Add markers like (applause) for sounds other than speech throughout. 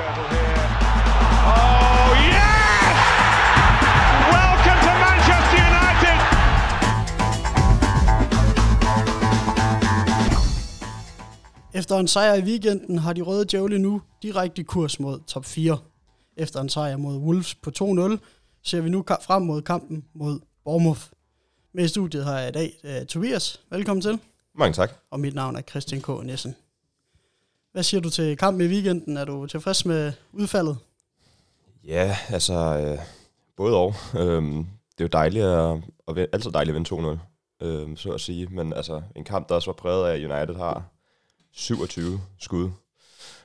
girdle here. Oh, yes! Welcome to Manchester United! Efter en sejr i weekenden har de røde djævle nu direkte kurs mod top 4. Efter en sejr mod Wolves på 2-0, ser vi nu frem mod kampen mod Bournemouth. Med i studiet har jeg i dag uh, Tobias. Velkommen til. Mange tak. Og mit navn er Christian K. Nissen. Hvad siger du til kampen i weekenden? Er du tilfreds med udfaldet? Ja, altså, øh, både og. Øhm, det er jo dejligt at, at vinde, altid dejligt at vinde 2-0, øhm, så at sige. Men altså, en kamp, der også var præget af, at United har 27 skud,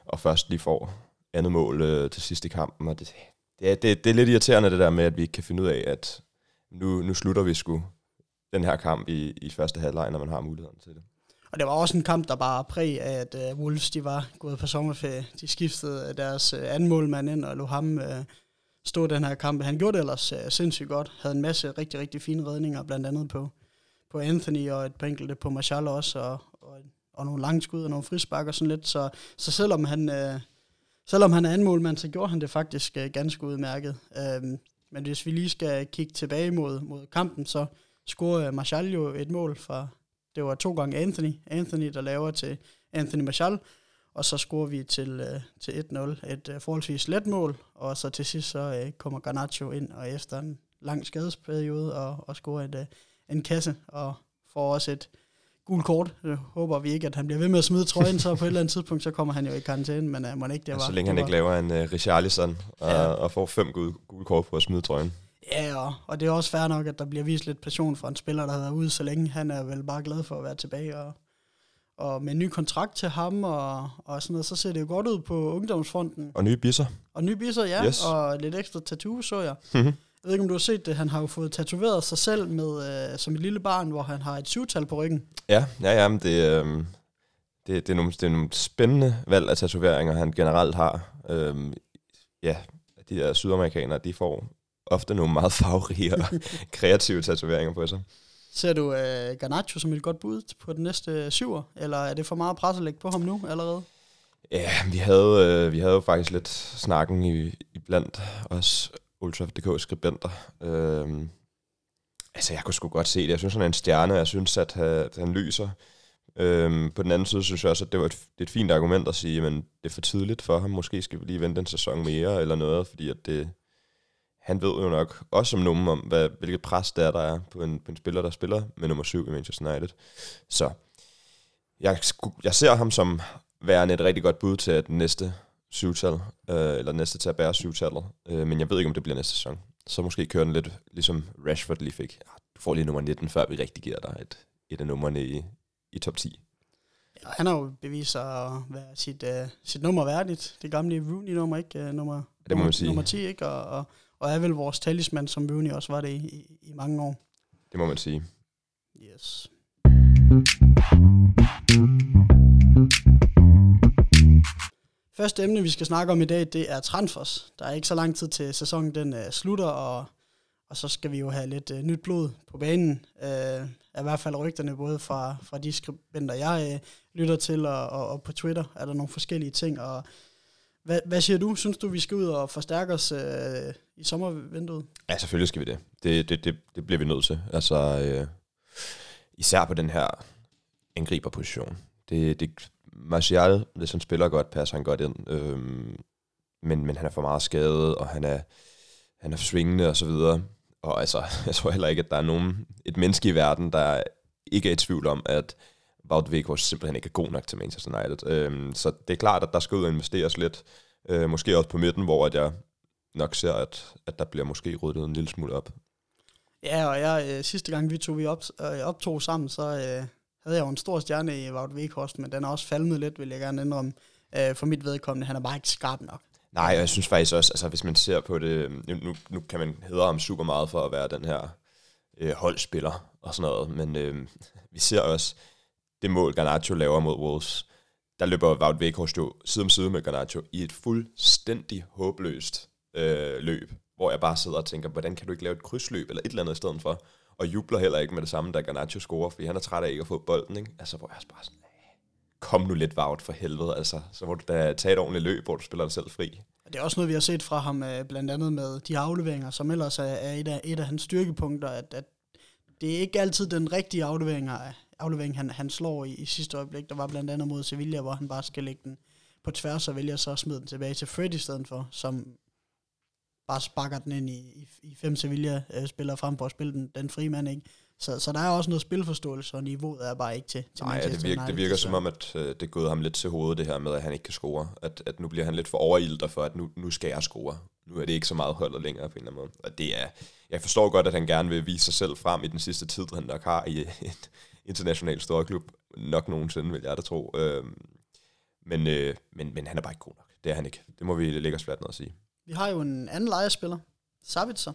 og først lige får andet mål øh, til sidste kampen. Og det, det, er, det, det er lidt irriterende det der med, at vi ikke kan finde ud af, at nu, nu slutter vi sgu den her kamp i, i første halvleg, når man har muligheden til det. Og det var også en kamp, der bare præg af, at uh, Wolves de var gået på sommerferie. De skiftede øh, deres uh, anden målmand ind og lå ham uh, stå den her kamp. Han gjorde det ellers uh, sindssygt godt. Havde en masse rigtig, rigtig fine redninger, blandt andet på, på Anthony og et par enkelte på Marshall også, og, og, og nogle langskud og nogle frispark og sådan lidt. Så, så selvom han... Uh, Selvom han er anden målmand, så gjorde han det faktisk uh, ganske udmærket. Um, men hvis vi lige skal kigge tilbage mod, mod kampen, så scorede Marshall jo et mål fra det var to gange Anthony. Anthony, der laver til Anthony Martial. Og så scorer vi til, øh, til 1-0. Et øh, forholdsvis let mål. Og så til sidst så øh, kommer Garnacho ind, og efter en lang skadesperiode, og, og scorer et, øh, en kasse, og får også et gult kort. Jeg håber vi ikke, at han bliver ved med at smide trøjen, så på et eller andet tidspunkt, så kommer han jo i karantæne, men uh, må ikke det var. Ja, så længe han ikke laver en uh, Richarlison og, ja. og får fem gule, gule kort på at smide trøjen. Ja, og, og det er også fair nok, at der bliver vist lidt passion for en spiller, der har været ude så længe. Han er vel bare glad for at være tilbage, og, og med en ny kontrakt til ham, og, og sådan noget, så ser det jo godt ud på ungdomsfronten. Og nye bisser. Og nye bisser, ja, Yes. og lidt ekstra tattoo, så jeg. Mhm. Jeg ved ikke, om du har set det. Han har jo fået tatoveret sig selv med, øh, som et lille barn, hvor han har et syvtal på ryggen. Ja, ja, ja, men det, øh, det, det, er nogle, det er nogle spændende valg af tatoveringer, han generelt har. Øh, ja, de der sydamerikanere, de får ofte nogle meget farverige og (laughs) kreative tatoveringer på sig. Ser du øh, Garnacho som et godt bud på den næste syver, eller er det for meget pres at lægge på ham nu allerede? Ja, vi havde, øh, vi havde jo faktisk lidt snakken i, i blandt os Ultra.dk skribenter. Øh, altså, jeg kunne sgu godt se det. Jeg synes, han er en stjerne. Jeg synes, at, at han lyser. Øhm, på den anden side synes jeg også, at det var et, det er et fint argument at sige, men det er for tidligt for ham. Måske skal vi lige vente en sæson mere eller noget, fordi at det, han ved jo nok også som nogen om, hvad, hvilket pres der er, der er på en, på en spiller, der spiller med nummer syv i Manchester United. Så jeg, jeg ser ham som værende et rigtig godt bud til at næste syvtal, øh, eller næste til at bære syvtallet, øh, men jeg ved ikke, om det bliver næste sæson. Så måske kører den lidt, ligesom Rashford lige fik. Ja, Du får lige nummer 19, før vi rigtig giver dig et, et af numrene i, i top 10. Ja, han har jo bevist sig at være sit, uh, sit nummer værdigt. Det gamle Rooney-nummer, ikke? Uh, nummer, det må man nummer, sige. nummer 10, ikke? Og, og, og er vel vores talisman, som Rooney også var det i, i, i mange år. Det må man sige. Yes. Første emne, vi skal snakke om i dag, det er transfers. Der er ikke så lang tid til sæsonen den uh, slutter, og, og så skal vi jo have lidt uh, nyt blod på banen. Uh, er i hvert fald rygterne både fra, fra de skribenter, jeg uh, lytter til, og, og, og på Twitter er der nogle forskellige ting. Og hvad, hvad siger du? Synes du, vi skal ud og forstærke os øh, i sommervinduet? Ja, selvfølgelig skal vi det. Det, det, det, det bliver vi nødt til. Altså, øh, især på den her angriberposition. Det, det, Martial, hvis han spiller godt, passer han godt ind. Øhm, men, men han er for meget skadet, og han er, han er svingende og så videre. Og altså, (laughs) jeg tror heller ikke, at der er nogen, et menneske i verden, der ikke er i tvivl om, at Wout Weghorst simpelthen ikke er god nok til Manchester United. Øhm, så det er klart, at der skal ud og investeres lidt. Øh, måske også på midten, hvor at jeg nok ser, at, at der bliver måske ryddet en lille smule op. Ja, og jeg, øh, sidste gang vi tog vi op, øh, optog sammen, så øh, havde jeg jo en stor stjerne i Wout Weghorst, men den er også falmet lidt, vil jeg gerne indrømme. Øh, for mit vedkommende, han er bare ikke skarp nok. Nej, og jeg synes faktisk også, altså hvis man ser på det, nu, nu kan man hedre ham super meget for at være den her øh, holdspiller og sådan noget, men øh, vi ser også det mål, Garnacho laver mod Wolves. Der løber Wout Weghorst jo side om side med Garnacho i et fuldstændig håbløst øh, løb, hvor jeg bare sidder og tænker, hvordan kan du ikke lave et krydsløb eller et eller andet i stedet for, og jubler heller ikke med det samme, da Garnacho scorer, fordi han er træt af ikke at få bolden, ikke? Altså, hvor jeg er bare sådan, kom nu lidt Wout for helvede, altså. Så må du da tage et ordentligt løb, hvor du spiller dig selv fri. Det er også noget, vi har set fra ham, øh, blandt andet med de afleveringer, som ellers er, er et, af, et af hans styrkepunkter, at, at det er ikke altid den rigtige aflevering, aflevering han, han slår i, i sidste øjeblik. Der var blandt andet mod Sevilla, hvor han bare skal lægge den på tværs og vælger så at smide den tilbage til Fred i stedet for, som bare sparker den ind i, i, i fem Sevilla-spillere frem for at spille den, den frie mand, ikke? Så, så der er også noget spilforståelse, og niveauet er bare ikke til, til Nej, det virker, det virker som om, at øh, det er gået ham lidt til hovedet, det her med, at han ikke kan score. At, at nu bliver han lidt for overildet for, at nu, nu skal jeg score. Nu er det ikke så meget holdet længere på en eller anden måde. Og det er, jeg forstår godt, at han gerne vil vise sig selv frem i den sidste tid, han nok har i en international storklub. Nok nogensinde, vil jeg da tro. Øhm, men, øh, men, men han er bare ikke god nok. Det er han ikke. Det må vi lægge os fladt ned og sige. Vi har jo en anden lejerspiller, Sabitzer,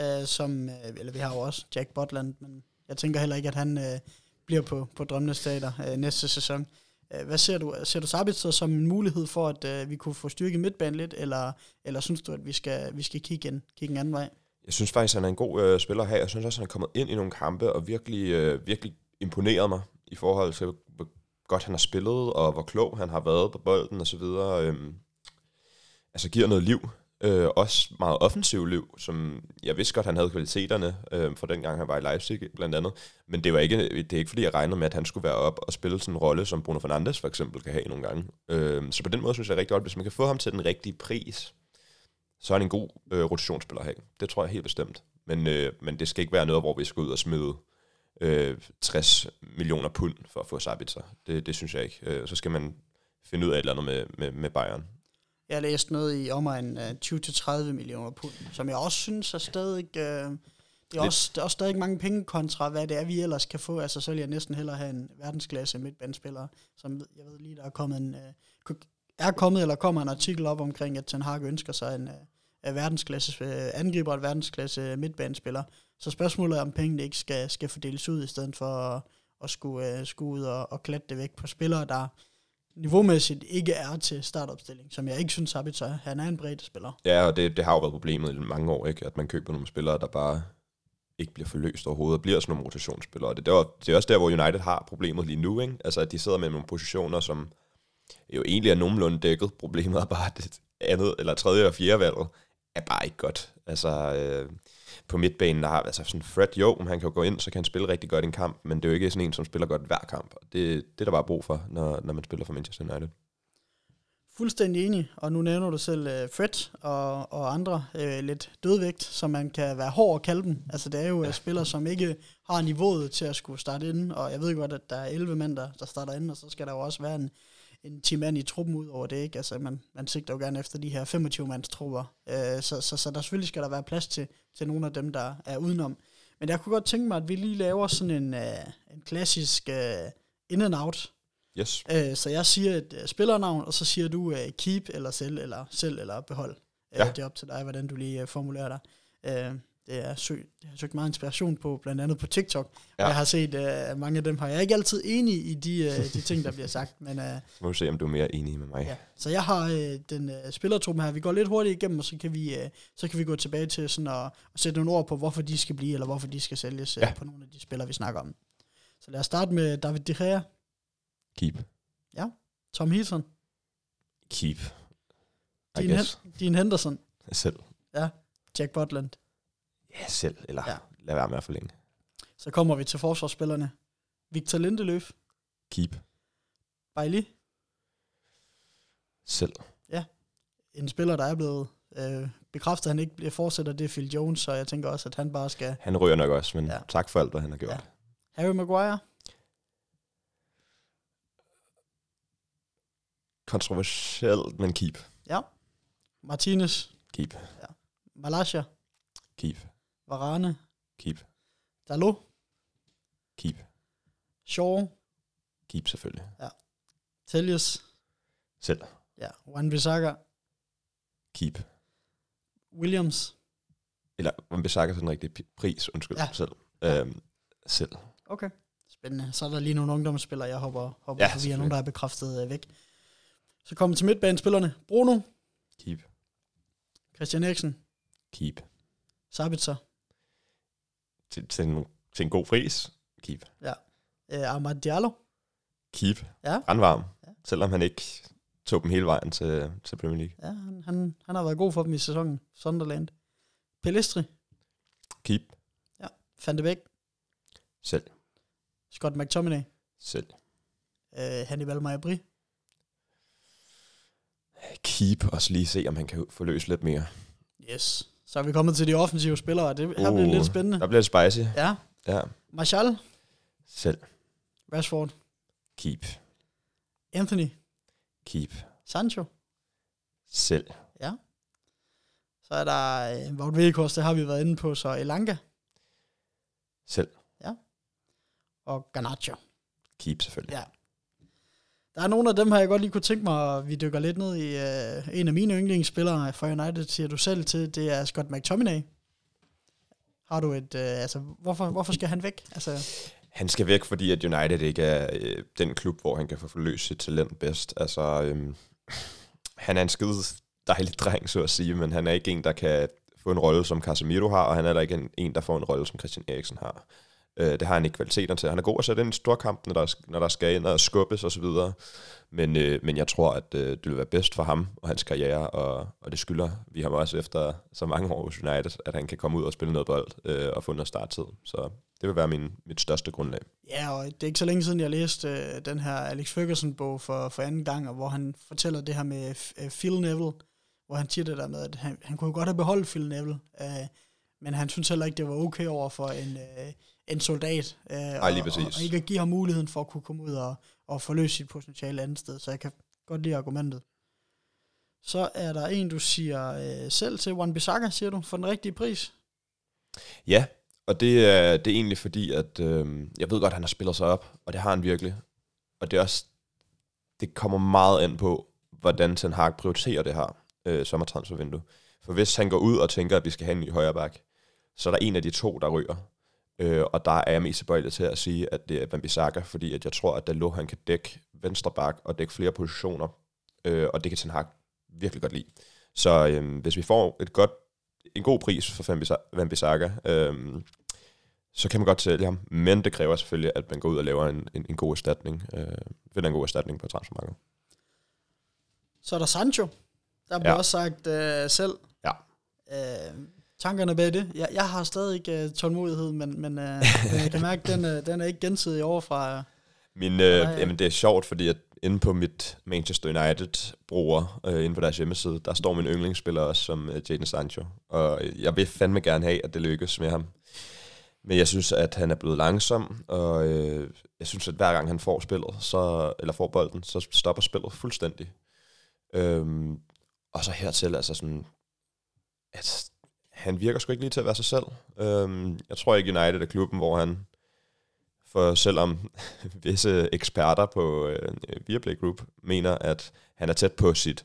øh, som, øh, eller vi har jo også Jack Botland, men jeg tænker heller ikke, at han øh, bliver på, på Drømmenes Teater øh, næste sæson. Øh, hvad ser du? Ser du Sabitzer som en mulighed for, at øh, vi kunne få styrke midtbanen lidt, eller, eller synes du, at vi skal, vi skal kigge, en, kigge en anden vej? Jeg synes faktisk, at han er en god øh, spiller her. Jeg synes også, han er kommet ind i nogle kampe og virkelig, øh, virkelig imponeret mig i forhold til, hvor godt han har spillet, og hvor klog han har været på bolden osv. Øhm, altså giver noget liv Øh, også meget offensiv liv, som jeg vidste godt, han havde kvaliteterne øh, for den gang, han var i Leipzig blandt andet. Men det var ikke, det er ikke fordi, jeg regnede med, at han skulle være op og spille sådan en rolle, som Bruno Fernandes for eksempel kan have nogle gange. Øh, så på den måde synes jeg rigtig godt, hvis man kan få ham til den rigtige pris, så er han en god øh, rotationsspiller her. Det tror jeg helt bestemt. Men, øh, men det skal ikke være noget, hvor vi skal ud og smide øh, 60 millioner pund for at få Sabitzer. Det, det synes jeg ikke. Øh, så skal man finde ud af et eller andet med, med, med Bayern. Jeg læste noget i omegn af 20-30 millioner pund, som jeg også synes er stadig... Øh, det er, også, det er også stadig mange penge kontra, hvad det er, vi ellers kan få. Altså, så vil jeg næsten hellere have en verdensklasse midtbandspiller, som jeg ved lige, der er kommet en, øh, er kommet eller kommer en artikel op omkring, at Ten Hag ønsker sig en uh, verdensklasse uh, angriber og verdensklasse midtbandspiller. Så spørgsmålet er, om pengene ikke skal, skal fordeles ud, i stedet for at, at skulle, uh, skulle ud og, og klatte det væk på spillere, der niveaumæssigt ikke er til startopstilling, som jeg ikke synes, Sabitzer Han er en bredt spiller. Ja, og det, det har jo været problemet i mange år, ikke? at man køber nogle spillere, der bare ikke bliver forløst overhovedet, og bliver sådan nogle rotationsspillere. Det, det, er, det er også der, hvor United har problemet lige nu. Ikke? Altså, at de sidder med nogle positioner, som jo egentlig er nogenlunde dækket. Problemet er bare, at det andet, eller tredje og fjerde valget er bare ikke godt. Altså, øh, på midtbanen, der har altså sådan Fred, jo, han kan jo gå ind, så kan han spille rigtig godt i en kamp, men det er jo ikke sådan en, som spiller godt hver kamp. Det, det er der bare brug for, når, når man spiller for Manchester United. Fuldstændig enig, og nu nævner du selv uh, Fred og, og andre uh, lidt dødvægt, som man kan være hård at kalde dem. Altså det er jo uh, spillere, som ikke har niveauet til at skulle starte ind, og jeg ved godt, at der er 11 mænd, der, der starter ind, og så skal der jo også være en, en 10 mand i truppen ud over det, ikke? Altså, man, man sigter jo gerne efter de her 25 mands trupper, øh, så, så, så der selvfølgelig skal der være plads til, til nogle af dem, der er udenom. Men jeg kunne godt tænke mig, at vi lige laver sådan en, uh, en klassisk uh, in and out. Yes. Uh, så jeg siger et uh, spillernavn, og så siger du uh, keep, eller selv, eller selv, eller behold. Ja. Uh, det er op til dig, hvordan du lige uh, formulerer dig. Uh, det er søg, det har søgt meget inspiration på, blandt andet på TikTok. Ja. Og jeg har set, uh, mange af dem har jeg ikke altid enig i de, uh, de ting, der bliver sagt. Men, uh, (laughs) må vi se, om du er mere enig med mig. Ja. Så jeg har uh, den uh, spillertruppen her. Vi går lidt hurtigt igennem, og så kan vi, uh, så kan vi gå tilbage til sådan at, at sætte nogle ord på, hvorfor de skal blive, eller hvorfor de skal sælges uh, ja. på nogle af de spillere, vi snakker om. Så lad os starte med David De Gea. Keep. Ja. Tom Heaton. Keep. Dean, Hen- Dean Henderson. Selv. Ja. Jack Butland. Ja, selv, eller ja. lad være med at forlænge. Så kommer vi til forsvarsspillerne. Victor Lindeløf. Keep. Bailey. Selv. Ja. En spiller, der er blevet øh, bekræftet, at han ikke bliver fortsætter, det er Phil Jones, så jeg tænker også, at han bare skal... Han ryger nok også, men ja. tak for alt, hvad han har gjort. Ja. Harry Maguire. Kontroversielt, men keep. Ja. Martinez. Keep. Ja. Malaysia. Keep. Varane. Keep. Dalot. Keep. Shaw. Keep selvfølgelig. Ja. Telius. Selv. Ja. Juan Bissaka. Keep. Williams. Eller Juan Bissaka til den rigtige pris, undskyld. Ja. Selv. Ja. Øhm, selv. Okay. Spændende. Så er der lige nogle ungdomsspillere, jeg hopper, hopper ja, forbi, og nogen, der er bekræftet øh, væk. Så kommer til midtbanespillerne. Bruno. Keep. Christian Eriksen. Keep. Sabitzer. Til, til, en, til en god pris. Keep. Ja. Uh, Ahmad Diallo. Keep. Ja. Brandvarm. Ja. Selvom han ikke tog dem hele vejen til, til Premier League. Ja, han, han, han har været god for dem i sæsonen. Sunderland. Pelistri. Keep. Van de Beek. Selv. Scott McTominay. Selv. Uh, Hannibal Majabri. Keep. Og så lige se, om han kan få løst lidt mere. Yes. Så er vi kommet til de offensive spillere, og det her bliver Uh, lidt spændende. Der bliver det spicy. Ja. Ja. Martial. Selv. Rashford. Keep. Anthony. Keep. Sancho. Selv. Ja. Så er der øh, Wout Weghorst, det har vi været inde på, så Elanga Selv. og Garnacho. Keep selvfølgelig. Ja. Der er nogle af dem her, jeg godt lige kunne tænke mig, at vi dykker lidt ned i. Uh, en af mine yndlingsspillere for United, siger du selv til, det er Scott McTominay. Har du et, uh, altså, hvorfor, hvorfor skal han væk? Altså, Han skal væk, fordi at United ikke er øh, den klub, hvor han kan få forløst sit talent bedst. Altså, øhm, han er en skide dejlig dreng, så at sige, men han er ikke en, der kan få en rolle, som Casemiro har, og han er heller ikke en, en der får en rolle, som Christian Eriksen har. Øh, det har han ikke kvaliteter til. Han er god at sætte ind i storkampen, når der, når der skal ind og skubbes osv., men, øh, men jeg tror, at øh, det vil være bedst for ham og hans karriere, og, og det skylder vi ham også efter så mange år hos United, at han kan komme ud og spille noget bold øh, og få noget starttid. Så det vil være min, mit største grundlag. ja, og det er ikke så længe siden, jeg læste øh, den her Alex Ferguson-bog for, for anden gang, og hvor han fortæller det her med uh, Phil Neville, hvor han siger det der med, at han, han kunne godt have beholdt Phil Neville, øh, men han synes heller ikke, det var okay over for en, Øh, en soldat, uh, Ej, lige og, præcis. og, og ikke at give ham muligheden for at kunne komme ud og, og forløse sit potentiale andet sted, så jeg kan godt lide argumentet. Så er der en, du siger uh, selv til, Wan Bissaka, siger du, for den rigtige pris. Ja, og det er, det er egentlig fordi, at øh, jeg ved godt, at han har spillet sig op, og det har han virkelig. Og det er også, det kommer meget an på, hvordan Ten Hag prioriterer det her øh, sommertransfervindue. For hvis han går ud og tænker, at vi skal have en ny højre bak, så er der en af de to, der ryger. Øh, og der er jeg mest tilbøjelig til at sige, at det er Bambisaka, fordi at jeg tror, at Dalot han kan dække venstre bak og dække flere positioner, øh, og det kan Ten Hag virkelig godt lide. Så øh, hvis vi får et godt, en god pris for Bambisa- Bambisaka, øh, så kan man godt sælge ham, men det kræver selvfølgelig, at man går ud og laver en, en, en god erstatning, øh, finder en god erstatning på transfermarkedet. Så er der Sancho. Der blev Ja. også sagt øh, selv. Ja. Øh, tankerne bag det. Jeg, jeg har stadig ikke øh, tålmodighed, men, men øh, (laughs) men jeg kan mærke, at den, øh, den er ikke gensidig over fra... Min, Nej. jamen, det er sjovt, fordi at inde på mit Manchester United-bruger, øh, inde på deres hjemmeside, der står min yndlingsspiller også som øh, Jadon Sancho. Og jeg vil fandme gerne have, at det lykkes med ham. Men jeg synes, at han er blevet langsom, og øh, jeg synes, at hver gang han får spillet, så, eller får bolden, så stopper spillet fuldstændig. Øhm, og så hertil, altså sådan, at han virker sgu ikke lige til at være sig selv. Øhm, jeg tror ikke, United er klubben, hvor han, for selvom (laughs) visse eksperter på øh, Viaplay Group mener, at han er tæt på sit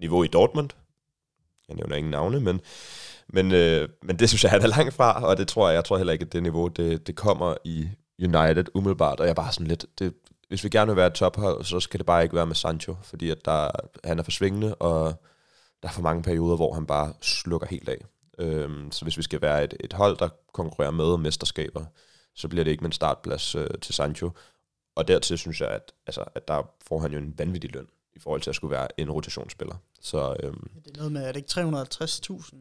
niveau i Dortmund. Jeg nævner ingen navne, men, men, øh, men det synes jeg, han er langt fra, og det tror jeg, jeg tror heller ikke, at det niveau, det, det kommer i United umiddelbart, og jeg er bare sådan lidt, det, hvis vi gerne vil være et tophold, så skal det bare ikke være med Sancho, fordi at der, han er forsvingende, og der er for mange perioder, hvor han bare slukker helt af. Øhm, så hvis vi skal være et, et hold, der konkurrerer med mesterskaber, så bliver det ikke med en startplads øh, til Sancho. Og dertil synes jeg, at, altså, at der får han jo en vanvittig løn i forhold til at skulle være en rotationsspiller. Så øhm, Det er noget med, er det ikke 350.000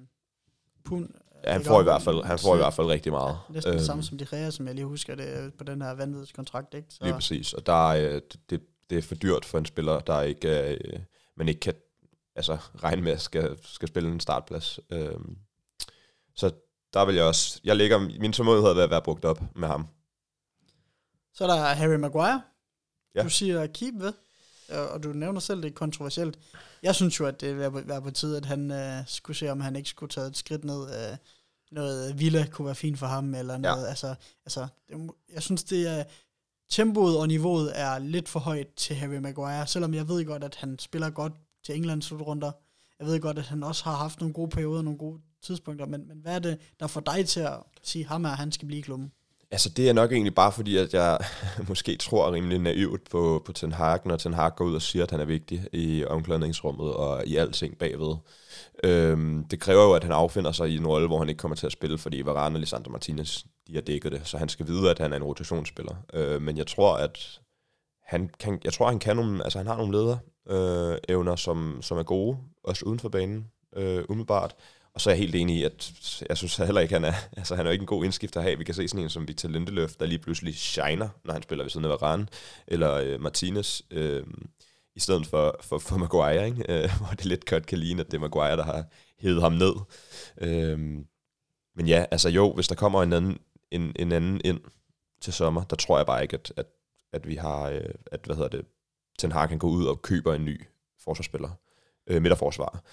pund? ja, han får i hvert fald, han får i hvert fald rigtig meget. Næsten det Øhm, samme som de Rea, som jeg lige husker det på den her vanvidskontrakt, ikke? Så, Lige præcis. Og der er, øh, det, det er for dyrt for en spiller, der ikke øh, man ikke kan altså, regne med, at skal, skal spille en startplads. Øhm, så der vil jeg også... Jeg ligger, min tålmodighed ved at være brugt op med ham. så er der Harry Maguire. Ja. Du siger keep ved, og og du nævner selv, det er kontroversielt. Jeg synes jo, at det vil være på tide, at han øh, skulle se, om han ikke skulle tage et skridt ned. Øh, noget Villa kunne være fint for ham, eller noget. Altså, altså, må- jeg synes, det er... Tempoet og niveauet er lidt for højt til Harry Maguire, selvom jeg ved godt, at han spiller godt til Englands slutrunder. Jeg ved godt, at han også har haft nogle gode perioder, nogle gode tidspunkter, men, men hvad er det, der får dig til at sige, ham er, han skal blive i klubben? Altså, det er nok egentlig bare fordi, at jeg (laughs) måske tror rimelig naivt på, på Ten Hag, når Ten Hag går ud og siger, at han er vigtig i omklædningsrummet og i alting bagved. Øhm, det kræver jo, at han affinder sig i en rolle, hvor han ikke kommer til at spille, fordi Varane og Lisandro Martinez, de har dækket det, så han skal vide, at han er en rotationsspiller. Øh, men jeg tror, at han kan, jeg tror, han kan nogle, altså han har nogle leder øh, evner, som, som er gode, også uden for banen, øh, umiddelbart. Og så er jeg helt enig i, at jeg synes heller ikke, han er, (laughs) altså han er ikke en god indskifter at have. Vi kan se sådan en som Victor Lindeløf, der lige pludselig shiner, når han spiller ved siden af Varane, eller øh, Martinez, øh, i stedet for, for, for Maguire, ikke? Øh, (laughs) hvor det lidt godt kan ligne, at det er Maguire, der har hævet ham ned. Øh, men ja, altså jo, hvis der kommer en anden, en, en anden ind til sommer, der tror jeg bare ikke, at, at, at vi har, øh, at hvad hedder det, Ten Hag kan gå ud og køber en ny forsvarsspiller, øh, midterforsvar.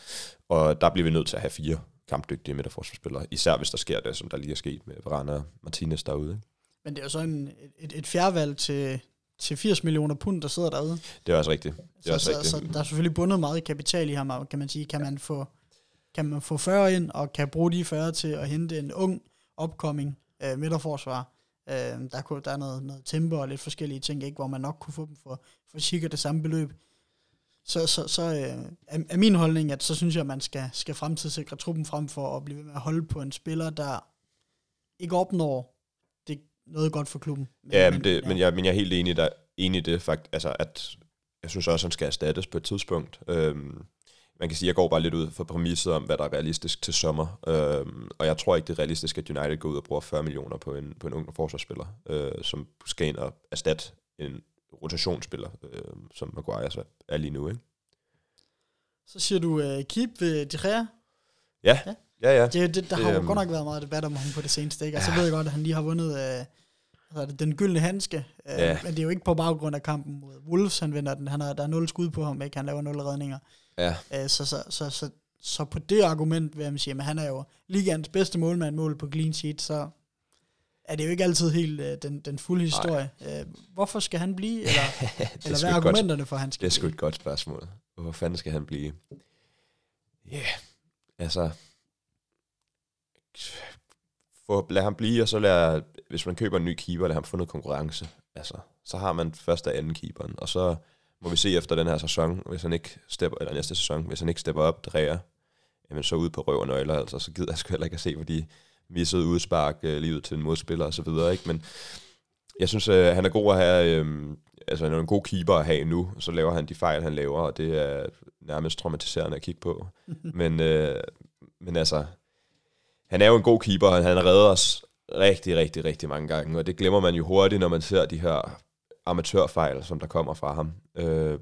Og der bliver vi nødt til at have fire kampdygtige midterforsvarsspillere, især hvis der sker det, som der lige er sket med Varane og Martinez derude. Ikke? Men det er jo så en, et, et fjerdevalg til, til 80 millioner pund, der sidder derude. Det er også rigtigt. Det er så, også så, rigtigt. så, der er selvfølgelig bundet meget kapital i ham, kan man sige, kan man få, kan man få 40 ind, og kan bruge de 40 til at hente en ung, upcoming øh, midterforsvar. Øh, der, kunne, der er noget, noget tempo og lidt forskellige ting, ikke, hvor man nok kunne få dem for, for cirka det samme beløb. Så, så, så øh, er, er min holdning, at så synes jeg, at man skal, skal fremtidssikre truppen frem for at blive ved med at holde på en spiller, der ikke opnår det noget godt for klubben. Men, Ja, men, det, men, jeg, men jeg er helt enig, der, enig i det, fakt, altså, at jeg synes også, at han skal erstattes på et tidspunkt. Øhm, man kan sige, at jeg går bare lidt ud for præmisset om, hvad der er realistisk til sommer. Øhm, og jeg tror ikke, det er realistisk, at United går ud og bruger 40 millioner på en, på en ung forsvarsspiller, øh, som skal ind og erstatte en rotationsspiller, øh, som Maguire så er lige nu. Ikke? Så siger du uh, keep ved De Gea. Ja, Ja. ja, ja. Det, det, der Det, har jo øhm, godt nok været meget debat om ham på det seneste, ikke? Altså, jeg ved jeg godt, at han lige har vundet hedder det, den gyldne handske, øh, Ja. men det er jo ikke på baggrund af kampen mod Wolves, han vinder den. Han har, der er nul skud på ham, ikke? Han laver nul redninger. ja. Øh, så, så, så, så, så på det argument vil jeg sige, at han er jo ligaens bedste målmand mål på clean sheet, så er det jo ikke altid helt øh, den, den fulde historie. Øh, hvorfor skal han blive, (laughs) eller, er eller hvad er et godt, argumenterne for, at han skal det er sgu et godt spørgsmål. Hvor fanden skal han blive? Ja, yeah. altså... Få, lad ham blive, og så lad, hvis man køber en ny keeper, lad ham få noget konkurrence. Altså, så har man første og anden keeperen, og så må vi se efter den her sæson, hvis han ikke stepper, eller næste sæson, hvis han ikke stepper op, dræger, jamen så ud på røv og nøgler, altså, så gider jeg sgu heller ikke at se, hvor de missede udspark øh, lige ud til en modspiller og så videre, ikke? Men jeg synes, øh, han er god at have, øh, altså han er en god keeper at have nu, og så laver han de fejl, han laver, og det er nærmest traumatiserende at kigge på. (laughs) men, øh, men altså, han er jo en god keeper, og han redder os rigtig, rigtig, rigtig mange gange, og det glemmer man jo hurtigt, når man ser de her amatørfejl, som der kommer fra ham. Øh,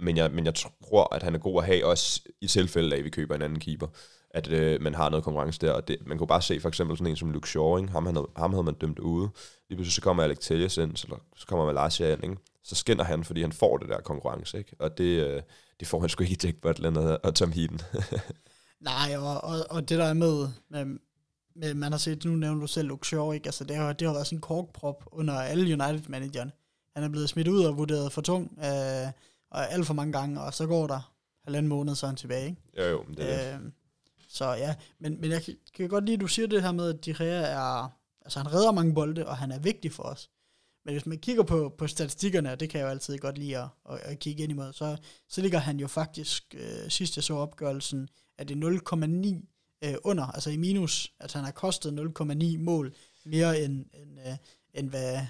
men, jeg, men jeg tror, at han er god at have, også i tilfælde af, at vi køber en anden keeper, at øh, man har noget konkurrence der. Og det, man kunne bare se for eksempel sådan en som Luke Shaw, ikke? Ham, han havde, ham havde man dømt ude. Lige pludselig så kommer Alec Telles ind, eller så kommer Malasia ind, ikke? så skinner han, fordi han får det der konkurrence, ikke? og det, øh, det får han sgu ikke i Jack Butland og Tom Heaton. (laughs) Nej, og, og, og det der er med, med, med, man har set, nu nævner du selv Luke Shaw, ikke? Altså, det har, det har været sådan en korkprop under alle United-managerne. Han er blevet smidt ud og vurderet for tung, øh, og alt for mange gange, og så går der halvanden måned, så er han tilbage, ikke? jo, jo, det er det. Så ja, men, men jeg kan, kan godt lide, at du siger det her med, at De Gea er, altså han redder mange bolde, og han er vigtig for os. Men hvis man kigger på, på statistikkerne, og det kan jeg jo altid godt lide at, at, at kigge ind imod, så, så ligger han jo faktisk, øh, sidst jeg så opgørelsen, at det er 0,9 øh, under, altså i minus, at han har kostet 0,9 mål mere end, end, øh, end hvad,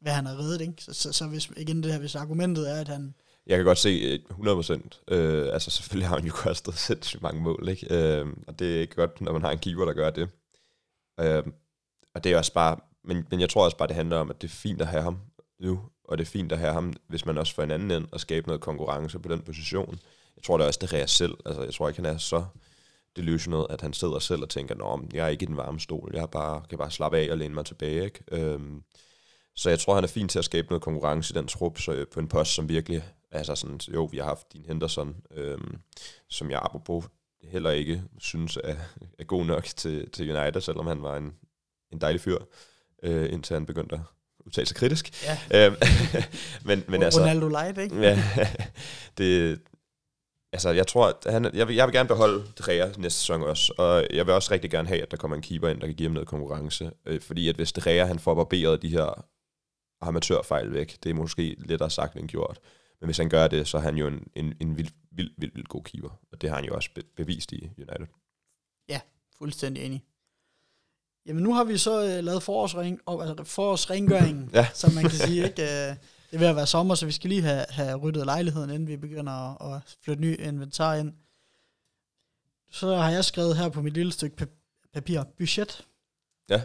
hvad han har reddet. Ikke? Så, så, så hvis, igen det her, hvis argumentet er, at han, jeg kan godt se øh, 100%. Øh, altså selvfølgelig har han jo kostet (laughs) sindssygt mange mål, ikke? Øh, og det er ikke godt, når man har en keeper, der gør det. Øh, og det er også bare, men, men jeg tror også bare, det handler om, at det er fint at have ham nu, og det er fint at have ham, hvis man også får en anden ind og skabe noget konkurrence på den position. Jeg tror det er også, det er selv. Altså, jeg tror ikke, han er så delusional, at han sidder selv og tænker, Nå, jeg er ikke i den varme stol, jeg bare, kan bare slappe af og læne mig tilbage, ikke? Øhm, så jeg tror, han er fint til at skabe noget konkurrence i den trup, så øh, på en post, som virkelig, altså sådan, jo, vi har haft din Henderson, øhm, som jeg apropos heller ikke synes er, er god nok til, til United, selvom han var en, en dejlig fyr, øh, indtil han begyndte at udtale sig kritisk. ja, (laughs) Øhm, (laughs) men, men altså, Ronaldo Light, ikke? Ja, (laughs) det, altså jeg tror, at han, jeg, vil, jeg vil gerne beholde Dreher næste sæson også, og jeg vil også rigtig gerne have, at der kommer en keeper ind, der kan give ham noget konkurrence, øh, fordi at hvis Dreher han får barberet de her amatørfejl væk, det er måske lettere sagt end gjort, men hvis han gør det, så er han jo en, en, en vild, vild, vild, vild god keeper, og det har han jo også be, bevist i United. Fuldstændig enig. Jamen nu har vi så øh, lavet forårsring, og, altså forårsrengøringen, (laughs) Ja. som man kan sige, ikke? Øh, det er ved at være sommer, så vi skal lige have, have ryddet lejligheden, inden vi begynder at, at flytte ny inventar ind. Så har jeg skrevet her på mit lille stykke pa- papir, budget. Ja.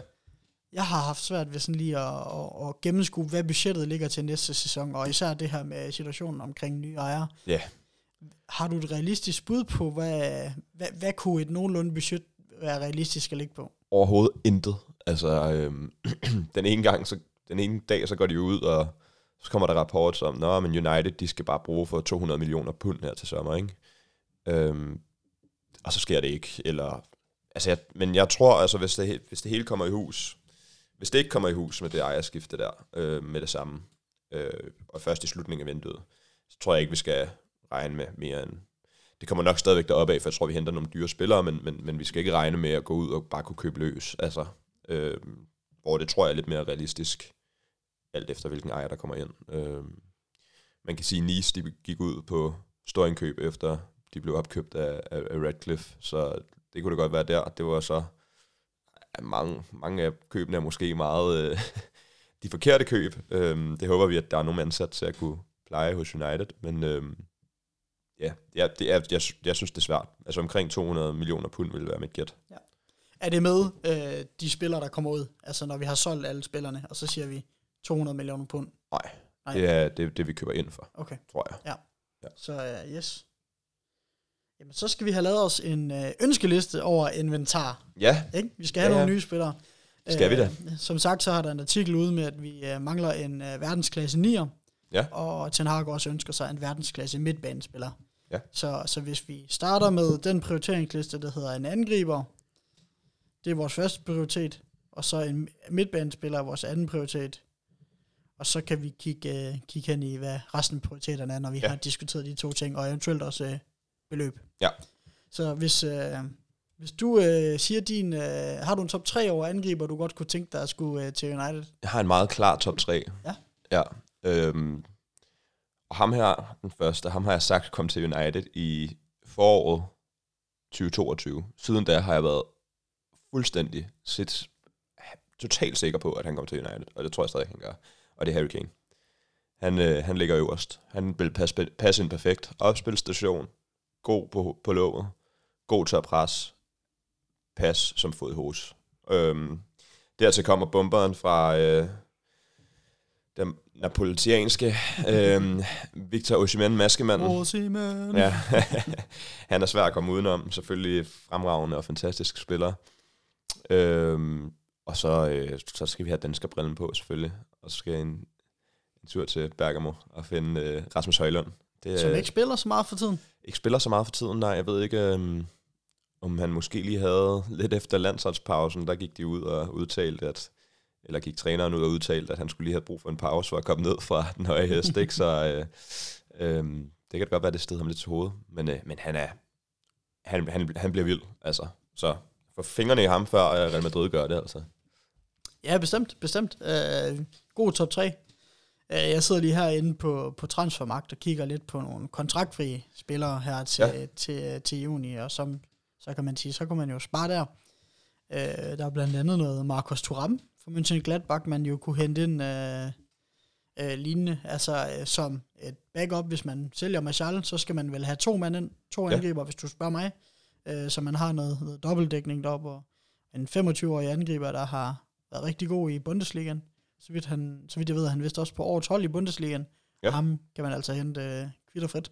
Jeg har haft svært ved sådan lige at, at, at gennemskue, hvad budgettet ligger til næste sæson, og især det her med situationen omkring nye ejere. Ja. Har du et realistisk bud på, hvad, hvad, hvad kunne et nogenlunde budget være realistisk at ligge på? Overhovedet intet. Altså, øhm, (clears throat) den ene gang, så, den ene dag, så går de ud, og så kommer der rapport om, Nå, men United, de skal bare bruge for 200 millioner pund her til sommer, ikke? Øhm, og så sker det ikke, eller... Altså, jeg, men jeg tror, altså, hvis det, hvis det hele kommer i hus, hvis det ikke kommer i hus med det ejerskifte der, øh, med det samme, øh, og først i slutningen af vinduet, så tror jeg ikke, vi skal regne med mere end... Det kommer nok stadigvæk deroppe af, for jeg tror, vi henter nogle dyre spillere, men, men, men vi skal ikke regne med at gå ud og bare kunne købe løs. Altså, øh, hvor det tror jeg er lidt mere realistisk, alt efter hvilken ejer, der kommer ind. Øh, man kan sige, at Nice de gik ud på storindkøb efter de blev opkøbt af, af, af Radcliffe, så det kunne det godt være der. Det var så mange, mange af købene er måske meget øh, (laughs) de forkerte køb. Øh, det håber vi, at der er nogen ansat til at kunne pleje hos United, men øh, ja, ja det er, jeg, jeg synes, det er svært. Altså omkring 200 millioner pund vil være mit gæt. Er det med øh, de spillere, der kommer ud? Altså når vi har solgt alle spillerne, og så siger vi 200 millioner pund. Nej, Nej. det er det, det, vi køber ind for, Okay, tror jeg. så uh, yes. Jamen, så skal vi have lavet os en øh, ønskeliste over inventar. Ja, Ikke? Vi skal have Ja, nogle ja. nye spillere. Skal vi da? Øh, som sagt, så har der en artikel ude med, at vi øh, mangler en verdensklasse 9'er. Ja. Og Ten Hag også ønsker sig en verdensklasse midtbanespiller. Ja. Så, så hvis vi starter med den prioriteringsliste, der hedder en angriber, det er vores første prioritet, og så en midtbanespiller er vores anden prioritet. Og så kan vi kigge, øh, kigge hen i, hvad resten af prioriteterne er, når vi Ja. har diskuteret de to ting, og eventuelt også øh, beløb. Ja. Så hvis, øh, hvis du øh, siger din, øh, har du en top 3 over angriber, du godt kunne tænke dig at skulle øh, til United? jeg har en meget klar top 3. Ja. Ja. Øhm, og ham her, den første, ham har jeg sagt kom til United i foråret 2022. Siden da har jeg været fuldstændig sit, totalt sikker på, at han kommer til United, og det tror jeg stadig, han gør. Og det er Harry Kane. Han, øh, han ligger øverst. Han vil passe, passe ind perfekt. Opspilstation. God på, på låget. God til at presse. Pas som fod hos. Øhm, dertil kommer bomberen fra øh, den napolitanske øh, (laughs) Victor Osimhen, maskemanden. Osimhen. Ja, (laughs) han er svær at komme udenom. Selvfølgelig fremragende og fantastisk spiller. Øhm, og så, øh, så skal vi have danskerbrillen på, selvfølgelig. Og så skal jeg en, en tur til Bergamo og finde øh, Rasmus Højlund. Det, Som ikke spiller så meget for tiden. ikke spiller så meget for tiden, nej. Jeg ved ikke, øhm, om han måske lige havde lidt efter landsholdspausen, der gik de ud og udtalte, at eller gik træneren ud og udtalte, at han skulle lige have brug for en pause for at komme ned fra den høje hest, ikke? Så øh, øh, det kan godt være, det stod ham lidt til hovedet. Men, øh, men han er, han, han, han bliver vild, altså. Så for fingrene i ham, før øh, Real Madrid gør det, altså. Ja, bestemt, bestemt. Øh, god top 3. Øh, jeg sidder lige herinde på, på Transfermarkt og kigger lidt på nogle kontraktfrie spillere her til, Ja. ja. til, til juni, og som, så kan man sige, så kan man jo spare der. Øh, der er blandt andet noget Marcos Thuram fra München Gladbach, man jo kunne hente ind øh, øh, lignende, altså øh, som et backup, hvis man sælger Martial, så skal man vel have to mand ind, to Ja. angriber, hvis du spørger mig, øh, så man har noget, noget dobbeltdækning deroppe, og en 25-årig angriber, der har været rigtig god i Bundesligaen, så vidt, han, så vidt jeg ved, han vist også på årets hold i Bundesligaen, Ja. ja. ham kan man altså hente øh, kvitterfrit.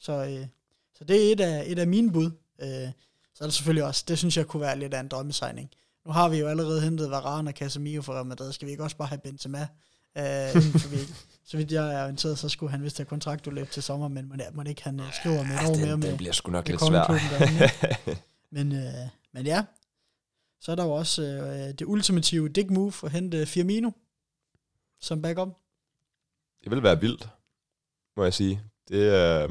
Så, øh, så det er et af, et af mine bud. Øh, så er det selvfølgelig også, det synes jeg kunne være lidt af en drømmesigning. Nu har vi jo allerede hentet Varane og Casemiro fra Real Madrid. Skal vi ikke også bare have Benzema? Øh, inden (laughs) for vi, så vidt jeg er orienteret, så skulle han vist have kontraktudløb til sommer, men må, må ikke han øh, skriver med et år mere den, med, den bliver sgu nok med lidt svær. kongeklubben derinde. (laughs) men, øh, men ja, så er der jo også øh, det ultimative dick move at hente Firmino som backup. Det vil være vildt, må jeg sige. Det, øh,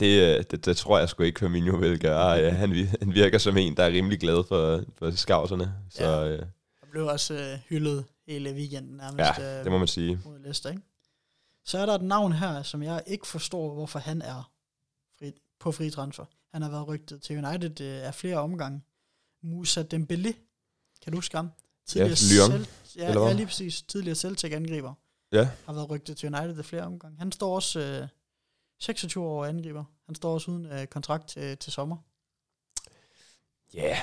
det, øh, det, det tror jeg sgu ikke, Firmino vil gøre. Ja, han, han virker som en, der er rimelig glad for, for skavserne. Så Ja. øh, Der blev også øh, hyldet hele weekenden nærmest. ja, øh, det må man sige. mod Leicester, ikke? Så er der et navn her, som jeg ikke forstår, hvorfor han er fri, på fri transfer. Han har været rygtet til United øh, af flere omgange. Musa Dembélé, kan du huske ham? Lyon, Cel- ja, eller hvad? ja, lige præcis. Tidligere Celtic angriber. Ja. har været rygtet til United i flere omgange. Han står også øh, 26 år angriber. Han står også uden øh, kontrakt til, til sommer. Ja, yeah.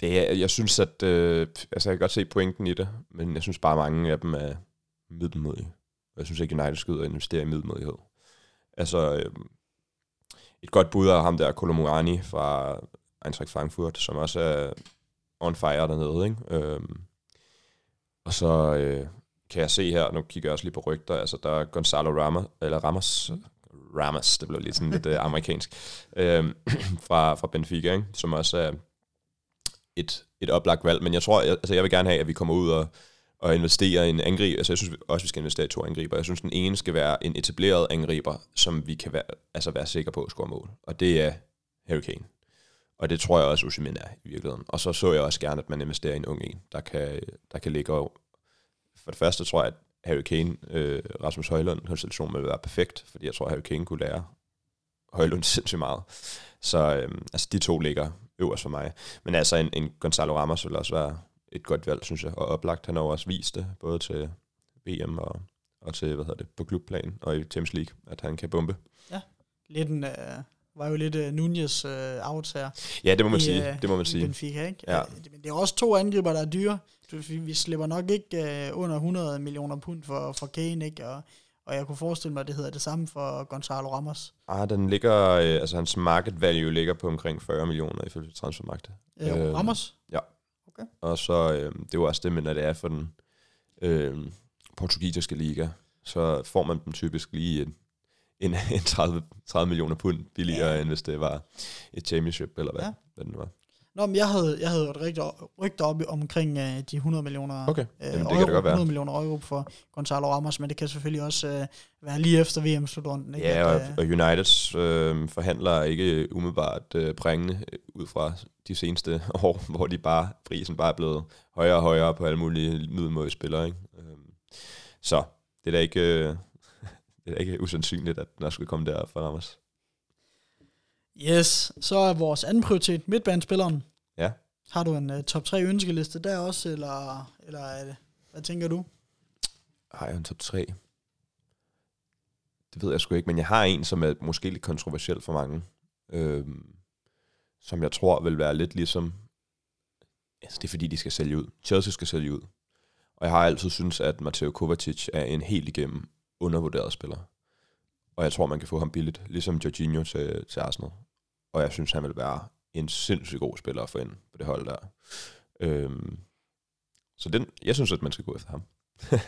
det er, jeg synes, at... Øh, altså, jeg kan godt se pointen i det, men jeg synes bare, mange af dem er middelmodige. Jeg synes ikke, United skal ud og investere i middelmodighed. Altså, øh, et godt bud af ham der, Kolomorani fra Eintracht Frankfurt, som også er on fire dernede, ikke? Øhm, og så øh, kan jeg se her, nu kigger jeg også lige på rygter, altså der er Gonzalo Ramos, eller Ramos, Ramos, det blev lidt sådan lidt øh, amerikansk, øh, (clears throat) fra, fra Benfica, ikke? som også er et, et oplagt valg, men jeg tror, jeg, altså jeg vil gerne have, at vi kommer ud og, og investerer i en angriber, altså jeg synes også, vi skal investere i to angriber, jeg synes, den ene skal være en etableret angriber, som vi kan være, altså være sikre på at score mål, og det er Harry Kane. Og det tror jeg også, Osimhen er i virkeligheden. Og så så jeg også gerne, at man investerer i en ung en, der kan, der kan ligge over. For det første tror jeg, at Harry Kane, øh, Rasmus Højlund konstellation vil være perfekt, fordi jeg tror, at Harry Kane kunne lære Højlund (laughs) sindssygt meget. Så øh, altså, de to ligger øverst for mig. Men altså, en, en Gonzalo Ramos vil også være et godt valg, synes jeg. Og oplagt, han har også vist det, både til VM og, og til, hvad hedder det, på klubplan og i Champions League, at han kan bombe. Ja, lidt en, øh, var jo lidt uh, Nunez uh, out her. Ja, det må man i, sige. øh, det må man i sige. Benfica, ikke? Ja. Men det er også to angriber, der er dyre. Vi slipper nok ikke uh, under 100 millioner pund for, for Kane, ikke? Og, og jeg kunne forestille mig, at det hedder det samme for Gonzalo Ramos. Ah, den ligger, øh, altså hans market value ligger på omkring 40 millioner ifølge transfermarkedet. Øh, Øh, Ramos? Og så, øh, det er jo også det, men når det er for den øh, portugisiske liga, så får man dem typisk lige en, (laughs) en, en 30, 30 millioner pund billigere, Ja. end hvis det var et championship, eller hvad, Ja. hvad det var. Nå, men jeg havde, jeg havde et rygte, rygte op omkring uh, de 100 millioner Okay, øh, Jamen, det euro, kan det godt være. 100 millioner euro for Gonzalo Ramos, men det kan selvfølgelig også uh, være lige efter VM-slutrunden. ikke? Ja, At, og, øh, og Uniteds øh, forhandler er ikke umiddelbart øh, bringende øh, ud fra de seneste (laughs) år, hvor de bare, prisen bare er blevet højere og højere på alle mulige middelmåde spillere. Ikke? Øhm, så det er da ikke, øh, det er ikke usandsynligt, at der skulle komme der for Ramos. Yes, så er vores anden prioritet midtbanespilleren. Ja. Har du en uh, top 3 ønskeliste der også, eller, eller er det, hvad tænker du? Har jeg en top 3? Det ved jeg sgu ikke, men jeg har en, som er måske lidt kontroversiel for mange. Øhm, som jeg tror vil være lidt ligesom... Altså, det er fordi, de skal sælge ud. Chelsea skal sælge ud. Og jeg har altid synes at Mateo Kovacic er en helt igennem undervurderet spiller. Og jeg tror, man kan få ham billigt, ligesom Jorginho til, til Arsenal. Og jeg synes, han vil være en sindssygt god spiller at få ind på det hold der. Øhm, så den, jeg synes, at man skal gå efter ham. (laughs)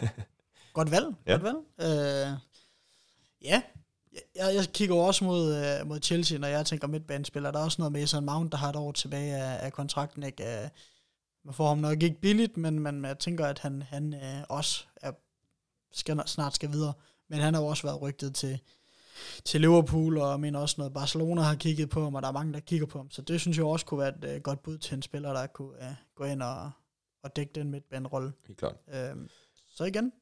Godt valg, Ja. godt valg. Øh, ja, jeg, jeg kigger også mod, øh, mod Chelsea, når jeg tænker midtbanespiller. Der er også noget med Mason Mount, der har et år tilbage af, af kontrakten. Ikke? Øh, man får ham nok ikke billigt, men, men jeg tænker, at han, han øh, også er, skal, snart skal videre. Men han har jo også været rygtet til, til Liverpool, og jeg mener også noget Barcelona har kigget på ham, og der er mange, der kigger på ham. Så det synes jeg også kunne være et øh, godt bud til en spiller, der kunne øh, gå ind og, og dække den midtbanerolle. Helt klart. Øhm, så igen,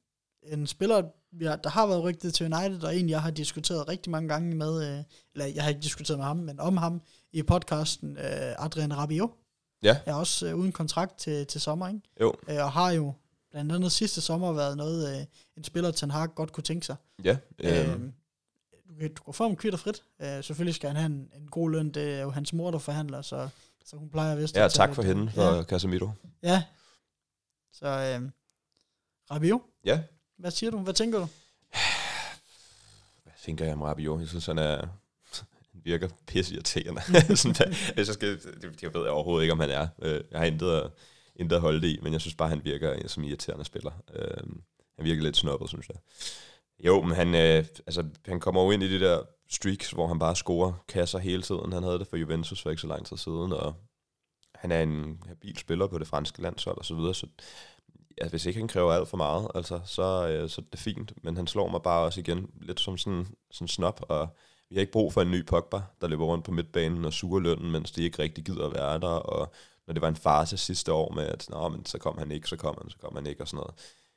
en spiller, har, der har været rygtet til United, og en, jeg har diskuteret rigtig mange gange med, øh, eller jeg har ikke diskuteret med ham, men om ham i podcasten, øh, Adrian Rabiot, Ja. er også øh, uden kontrakt til, til sommer, ikke? Jo. Øh, og har jo blandt andet sidste sommer været noget, øh, en spiller, Ten Hag godt kunne tænke sig. Ja. Øh, Øh, du, kan, du kan få ham kvitter frit. Øh, selvfølgelig skal han have en, en god løn. Det er jo hans mor, der forhandler, så, så hun plejer vist ja, at tak for hende, for Ja. Casemiro. ja. Så øh, Rabiot, Ja. hvad siger du? Hvad tænker du? Hvad tænker jeg om Rabiot? Jeg synes, han er... Virker pisseirriterende. (laughs) Sådan, hvad- hvis jeg, skal, det, det ved jeg overhovedet ikke, om han er. Øh, Jeg har intet, at- intet at holde det i, men jeg synes bare, han virker som irriterende spiller. Øh, Han virker lidt snobbet, synes jeg. Jo, men han, øh, altså, han kommer jo ind i de der streaks, hvor han bare scorer kasser hele tiden. Han havde det for Juventus for ikke så lang tid siden, og han er en habil spiller på det franske landshold og så videre, så ja, hvis ikke han kræver alt for meget, altså, så, øh, så er det fint. Men han slår mig bare også igen lidt som sådan, sådan snop, og vi har ikke brug for en ny Pogba, der løber rundt på midtbanen og suger lønnen, mens de ikke rigtig gider at være der, og når det var en farse sidste år med, at Nå, men så kom han ikke, så kom han, så kom han ikke, og sådan noget.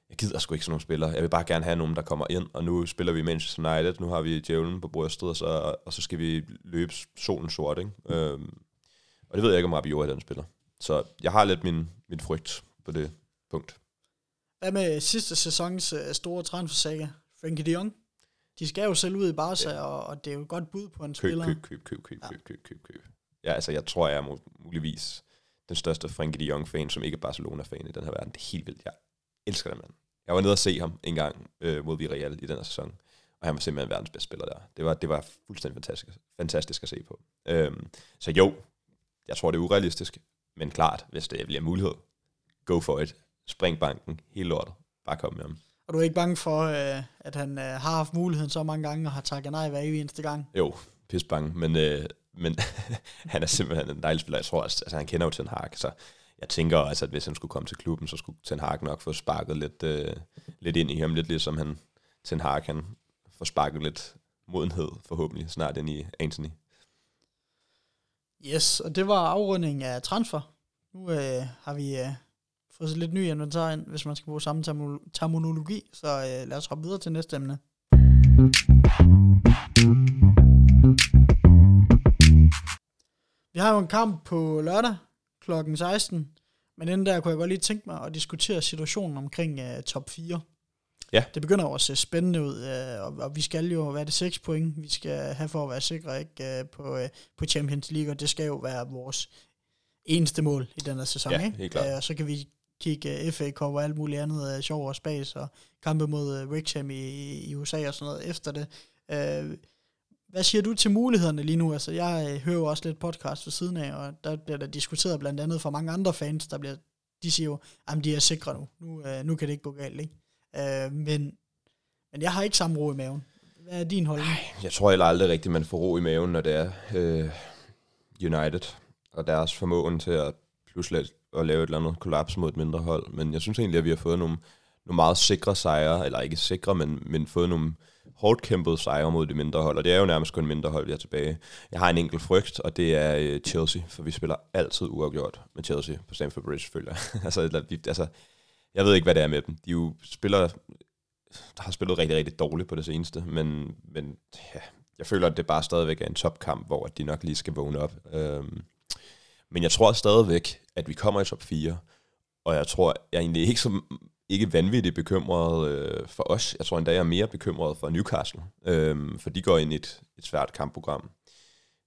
Jeg gider sgu ikke sådan nogle spillere. Jeg vil bare gerne have nogen, der kommer ind, og nu spiller vi Manchester United, nu har vi djævlen på brystet, og så, og så skal vi løbe solen sort, ikke? Øhm, og det ved jeg ikke, om Rabiot er den spiller. Så jeg har lidt min, min frygt på det punkt. Hvad med sidste sæsons uh, store transfersaga? Frankie de Jong? De skal jo selv ud i Barca, ja. og, og det er jo et godt bud på en køb, spiller. køb, køb, køb, køb, køb, køb, køb, køb. Ja, altså jeg tror, jeg mu- muligvis den største Frankie de Jong-fan, som ikke er Barcelona-fan i den her verden. Det er helt vildt. Jeg elsker den mand. Jeg var nede og se ham en gang øh, mod Villarreal i den her sæson, og han var simpelthen verdens bedste spiller der. Det var, det var fuldstændig fantastisk, fantastisk at se på. Øhm, så jo, jeg tror, det er urealistisk, men klart, hvis det bliver mulighed, go for it. Spring banken, hele lortet. Bare kom med ham. Og du er ikke bange for, øh, at han øh, har haft muligheden så mange gange, og har takket nej hver eneste gang? Jo, pis bange, men, øh, men (laughs) han er simpelthen en dejlig spiller. Jeg tror, altså, han kender jo Ten Hag, så jeg tænker også, at hvis han skulle komme til klubben, så skulle Ten Hag nok få sparket lidt, øh, lidt ind i ham, lidt ligesom han, Ten Hag, han får sparket lidt modenhed forhåbentlig snart ind i Anthony. Yes, og det var afrundingen af transfer. Nu øh, har vi øh, fået lidt ny inventar ind, hvis man skal bruge samme terminologi, så øh, lad os hoppe videre til næste emne. Vi har jo en kamp på lørdag kl. 16, men inden der kunne jeg godt lige tænke mig at diskutere situationen omkring uh, top 4. Ja. Det begynder jo at se spændende ud, uh, og, og vi skal jo være det 6 point, vi skal have for at være sikre ikke, uh, på, uh, på Champions League, og det skal jo være vores eneste mål i den her sæson. Ja, ikke? helt klart. Uh, og så kan vi kigge FA Cup og alt muligt andet uh, sjov og spas, og kampe mod uh, Wrexham i, i USA og sådan noget efter det. Uh, hvad siger du til mulighederne lige nu? Altså, jeg øh, hører jo også lidt podcast ved siden af, og der bliver der diskuteret blandt andet for mange andre fans, der bliver, de siger jo, at de er sikre nu. Nu, øh, nu kan det ikke gå galt, ikke? Øh, men, men jeg har ikke samme ro i maven. Hvad er din holdning? Jeg tror heller aldrig rigtigt, man får ro i maven, når det er øh, United, og deres formåen til at pludselig at lave et eller andet kollaps mod et mindre hold. Men jeg synes egentlig, at vi har fået nogle, nogle meget sikre sejre, eller ikke sikre, men, men fået nogle hårdt kæmpede sejre mod de mindre hold, og det er jo nærmest kun mindre hold, vi har tilbage. Jeg har en enkelt frygt, og det er øh, Chelsea, for vi spiller altid uafgjort med Chelsea på Stamford Bridge, føler (laughs) altså, vi, altså, jeg ved ikke, hvad det er med dem. De jo spiller, der har spillet rigtig, rigtig dårligt på det seneste, men, men ja, jeg føler, at det bare stadigvæk er en topkamp, hvor de nok lige skal vågne op. Øhm, men jeg tror stadigvæk, at vi kommer i top 4, og jeg tror, jeg er egentlig ikke så ikke vanvittigt bekymret øh, for os. Jeg tror endda, jeg er mere bekymret for Newcastle, øh, for de går ind i et, et svært kampprogram.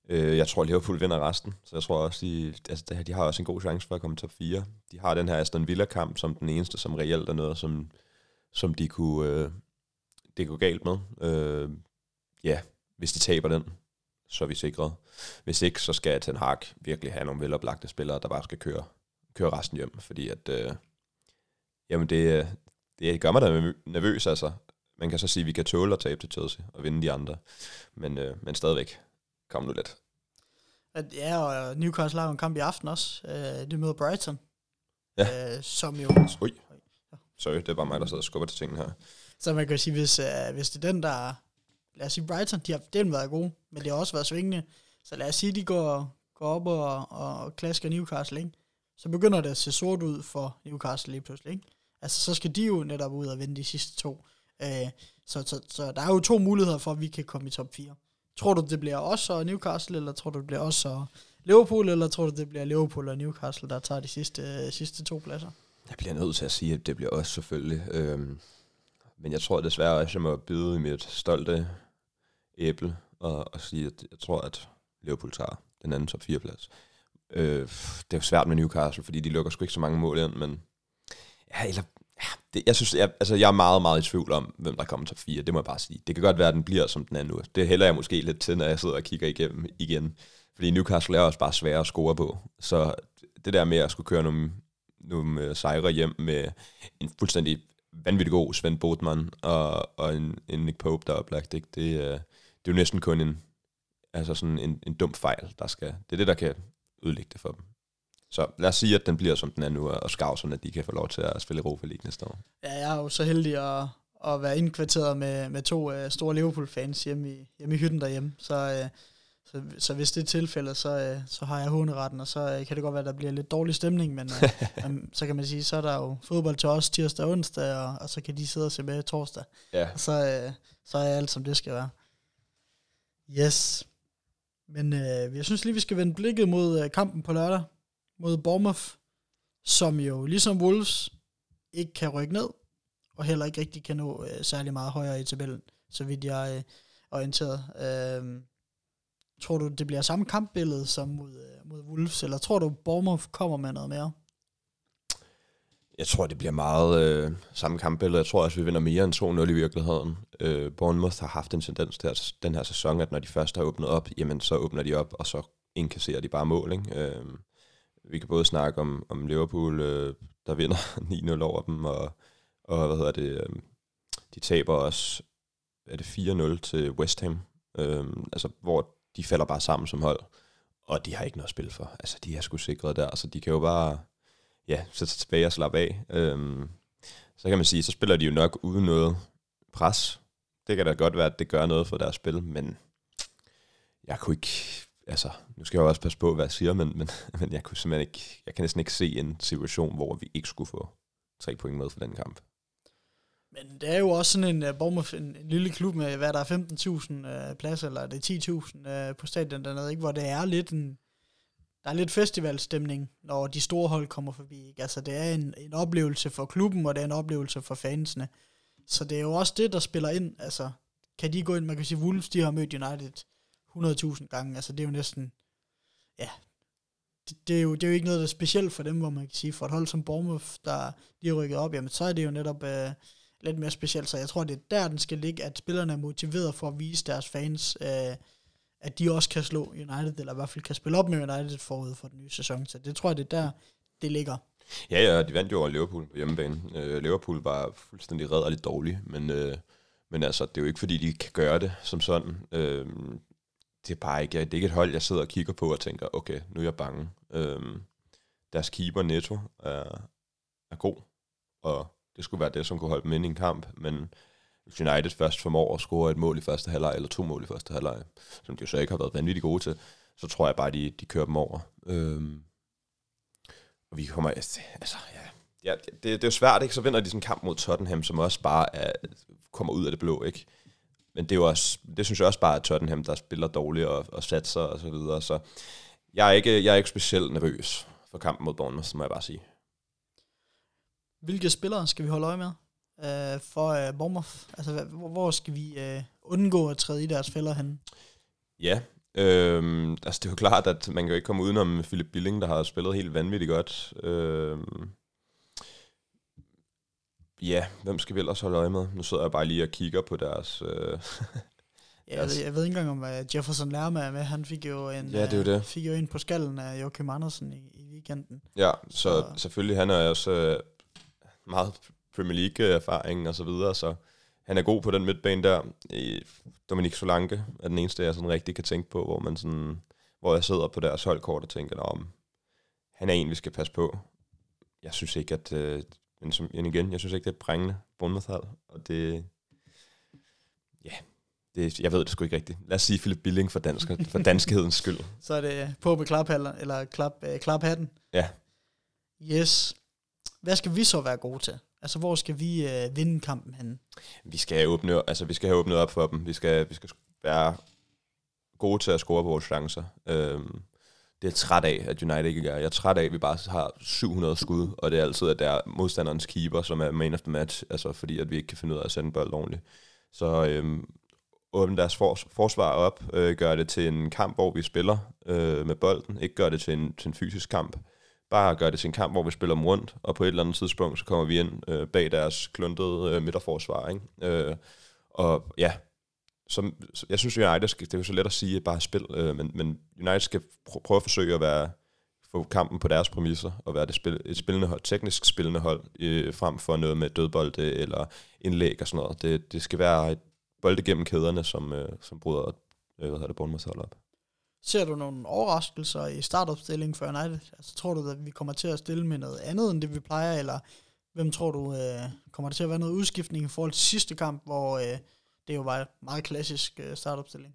Øh, jeg tror, Liverpool vinder resten, så jeg tror også, de, altså, de har også en god chance for at komme top 4. De har den her Aston Villa-kamp som den eneste, som reelt er noget, som, som de kunne, øh, det kunne galt med. Øh, ja, hvis de taber den, så er vi sikret. Hvis ikke, så skal Ten Hag virkelig have nogle veloplagte spillere, der bare skal køre, køre resten hjem, fordi at... Øh, Jamen, det, det gør mig da nervøs, altså. Man kan så sige, at vi kan tåle at tabe til Chelsea og vinde de andre. Men, øh, men stadigvæk, kom nu lidt. At, ja, og Newcastle har jo en kamp i aften også. Øh, det møder Brighton. Ja. Øh, som jo... Ui. Sorry, det er bare mig, der sidder og skubber til tingene her. Så man kan sige, hvis, øh, hvis det er den, der... Lad os sige, Brighton, de har den været gode, men det har også været svingende. Så lad os sige, de går, går op og, og klasker Newcastle, ikke? Så begynder det at se sort ud for Newcastle lige pludselig, ikke? Altså, så skal de jo netop ud og vinde de sidste to. Øh, så, så, så der er jo to muligheder for, at vi kan komme i top 4. Tror du, det bliver os og Newcastle, eller tror du, det bliver os og Liverpool, eller tror du, det bliver Liverpool og Newcastle, der tager de sidste, øh, sidste to pladser? Jeg bliver nødt til at sige, at det bliver os selvfølgelig. Øhm, men jeg tror desværre også, at jeg må byde i mit stolte æble og, og sige, at jeg tror, at Liverpool tager den anden top 4 plads. Øh, det er jo svært med Newcastle, fordi de lukker sgu ikke så mange mål ind, men ja, eller, ja, det, jeg synes, jeg, altså, jeg er meget, meget i tvivl om, hvem der kommer til 4, det må jeg bare sige. Det kan godt være, at den bliver, som den er nu. Det hælder jeg måske lidt til, når jeg sidder og kigger igennem igen. Fordi Newcastle er også bare svære at score på. Så det der med at skulle køre nogle, nogle øh, sejre hjem med en fuldstændig vanvittig god Svend Botman og, og en, en Nick Pope, der er oplagt, det, Det, det er jo næsten kun en, altså sådan en, en dum fejl, der skal... Det er det, der kan udlægge det for dem. Så lad os sige, at den bliver, som den er nu, og skavserne, de kan få lov til at spille Europa League næste år. Ja, jeg er jo så heldig at, at være indkvarteret med, med to uh, store Liverpool-fans hjemme i, hjemme i hytten derhjemme. Så, uh, så, så hvis det er tilfældet, så, uh, så har jeg håneretten, og så uh, kan det godt være, at der bliver lidt dårlig stemning, men (laughs) uh, um, så kan man sige, så er der jo fodbold til os tirsdag og onsdag, og, og så kan de sidde og se med torsdag. Ja. Og så, uh, så er alt, som det skal være. Yes. Men uh, jeg synes lige, vi skal vende blikket mod uh, kampen på lørdag mod Bournemouth, som jo ligesom Wolves ikke kan rykke ned, og heller ikke rigtig kan nå øh, særlig meget højere i tabellen, så vidt jeg øh, orienteret. Øh, tror du, det bliver samme kampbillede som mod, øh, mod Wolves, eller tror du, Bournemouth kommer med noget mere? Jeg tror, det bliver meget øh, samme kampbillede. Jeg tror også, vi vinder mere end 2-0 i virkeligheden. Øh, Bournemouth har haft en tendens til den her sæson, at når de først har åbnet op, jamen så åbner de op, og så indkasserer de bare mål. Ikke? Øh, vi kan både snakke om, om Liverpool, øh, der vinder (laughs) 9-0 over dem, og, og hvad hedder det, øh, de taber også, er det 4-0 til West Ham, øh, altså hvor de falder bare sammen som hold, og de har ikke noget spil for. Altså, de er sgu sikret der, så de kan jo bare ja, sætte sig tilbage og slappe af. Øh, så kan man sige, så spiller de jo nok uden noget pres. Det kan da godt være, at det gør noget for deres spil, men jeg kunne ikke, altså, nu skal jeg jo også passe på, hvad jeg siger, men, men, (laughs) men jeg kunne simpelthen ikke, jeg kan næsten ikke se en situation, hvor vi ikke skulle få tre point med for den kamp. Men det er jo også sådan en øh, Bournemouth, en, en lille klub med, hvad der øh, er 15.000 øh, pladser, eller det er 10.000 øh, på stadion dernede, ikke? hvor det er lidt en, der er lidt festivalstemning, når de store hold kommer forbi. Ikke? Altså, det er en, en oplevelse for klubben, og det er en oplevelse for fansene. Så det er jo også det, der spiller ind. Altså, kan de gå ind, man kan sige, Wolves, de har mødt United 100.000 gange. Altså, det er jo næsten, ja, det, det, er jo, det er jo ikke noget, der er specielt for dem, hvor man kan sige, for et hold som Bournemouth, der lige er rykket op, jamen så er det jo netop øh, lidt mere specielt. Så jeg tror, det er der, den skal ligge, at spillerne er motiveret for at vise deres fans, øh, at de også kan slå United, eller i hvert fald kan spille op med United forud for den nye sæson. Så det tror jeg, det er der, det ligger. Ja, ja, de vandt jo over Liverpool på hjemmebane. Øh, Liverpool var fuldstændig red og lidt dårlig, men, øh, men altså, det er jo ikke, fordi de kan gøre det som sådan. Øh, det er bare ikke, det er ikke et hold, jeg sidder og kigger på og tænker, okay, nu er jeg bange. Øhm, deres keeper Netto er, er god, og det skulle være det, som kunne holde dem ind i en kamp, men hvis United først formår at score et mål i første halvleg, eller to mål i første halvleg, som de jo så ikke har været vanvittigt gode til, så tror jeg bare, de, de kører dem over. Øhm, og vi kommer, altså, ja, ja det, det er jo svært, ikke? Så vinder de sådan en kamp mod Tottenham, som også bare er, kommer ud af det blå, ikke? Men det er jo også, det synes jeg også bare, at Tottenham, der spiller dårligt og, og satser og så videre, så jeg er ikke, jeg er ikke specielt nervøs for kampen mod Bournemouth, må jeg bare sige. Hvilke spillere skal vi holde øje med? øh, for øh, Bournemouth? Altså, hvor, hvor skal vi øh, undgå at træde i deres fælder hen? Ja, øh, altså det er jo klart, at man kan jo ikke komme udenom Philip Billing, der har spillet helt vanvittigt godt. Øh, ja, hvem skal vi ellers holde øje med? Nu sidder jeg bare lige og kigger på deres... Øh, (laughs) Ja, jeg, ved, jeg ved ikke engang, om uh, Jefferson Lerma er med. Han fik jo en, ja, det er det. fik jo en på skallen af Joachim Andersen i, i weekenden. Ja, så, så selvfølgelig han er også uh, meget Premier League-erfaring og så videre, så han er god på den midtbane der. Dominik Solanke er den eneste, jeg sådan rigtig kan tænke på, hvor man sådan, hvor jeg sidder på deres holdkort og tænker, om han er en, vi skal passe på. Jeg synes ikke, at, øh, men som, igen, jeg synes ikke, det er brængende bundmethal, og det, ja, det, jeg ved det sgu ikke rigtigt. Lad os sige Philip Billing for, dansk, for (laughs) danskhedens skyld. Så er det på med klaphatten, eller klap, øh, klaphatten. Ja. Yes. Hvad skal vi så være gode til? Altså, hvor skal vi øh, vinde kampen henne? Vi skal åbnet, altså, vi skal have åbnet op for dem. Vi skal, vi skal være gode til at score på vores chancer. Øhm, det er træt af, at United ikke gør. Jeg er træt af, at vi bare har 700 skud, og det er altid, at der er modstanderens keeper, som er man of the match, altså fordi at vi ikke kan finde ud af at sende bold ordentligt. Så øhm, åbne deres for, forsvar op, øh, gør det til en kamp, hvor vi spiller øh, med bolden, ikke gør det til en, til en fysisk kamp bare gøre det til en kamp, hvor vi spiller dem rundt, og på et eller andet tidspunkt, så kommer vi ind øh, bag deres kluntede øh, midterforsvar. Ikke? Øh, og ja, som, jeg synes, United det er jo så let at sige, at bare spil, øh, men, men United skal pr- prøve at forsøge at være få kampen på deres præmisser, og være det spil, et spillende hold, teknisk spillende hold, øh, frem for noget med dødbolde eller indlæg og sådan noget. Det, det skal være et bolde gennem kæderne, som, øh, som bryder øh, hvad hedder det, Bournemouth op. Ser du nogle overraskelser i startopstillingen for United? Altså, tror du, at vi kommer til at stille med noget andet, end det vi plejer, eller hvem tror du, øh, kommer der til at være noget udskiftning i forhold til sidste kamp, hvor øh, det jo var en meget klassisk øh, startopstilling?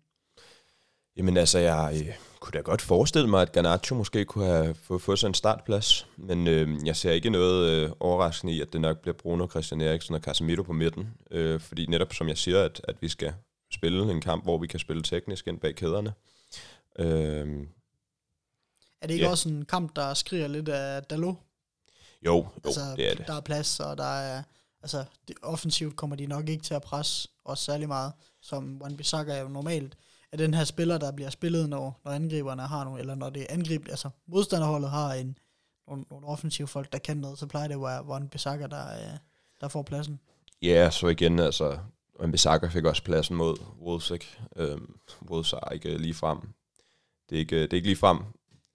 Jamen altså, jeg øh, kunne da godt forestille mig, at Garnacho måske kunne have fået, fået sig en startplads, men øh, jeg ser ikke noget øh, overraskende i, at det nok bliver Bruno, Christian Eriksen og Casemiro på midten, øh, fordi netop som jeg siger, at, at vi skal spille en kamp, hvor vi kan spille teknisk ind bag kæderne, Øhm, er det ikke yeah. også en kamp, der skriger lidt af Dalot? Jo, jo altså, det er det. Der er plads, og der er, Altså, det, offensivt kommer de nok ikke til at presse os særlig meget, som Wan Bissaka er jo normalt af den her spiller, der bliver spillet, når, når angriberne har nogle, eller når det er angrib, altså modstanderholdet har en, nogle, nogle offensive folk, der kan noget, så plejer det at være Von Bissaka, der, øh, der får pladsen. Ja, så igen, altså, Mbisaka fik også pladsen mod Wolves, ikke? Øhm, Wolves er ikke lige frem. Det er ikke, øh, det er ikke lige frem.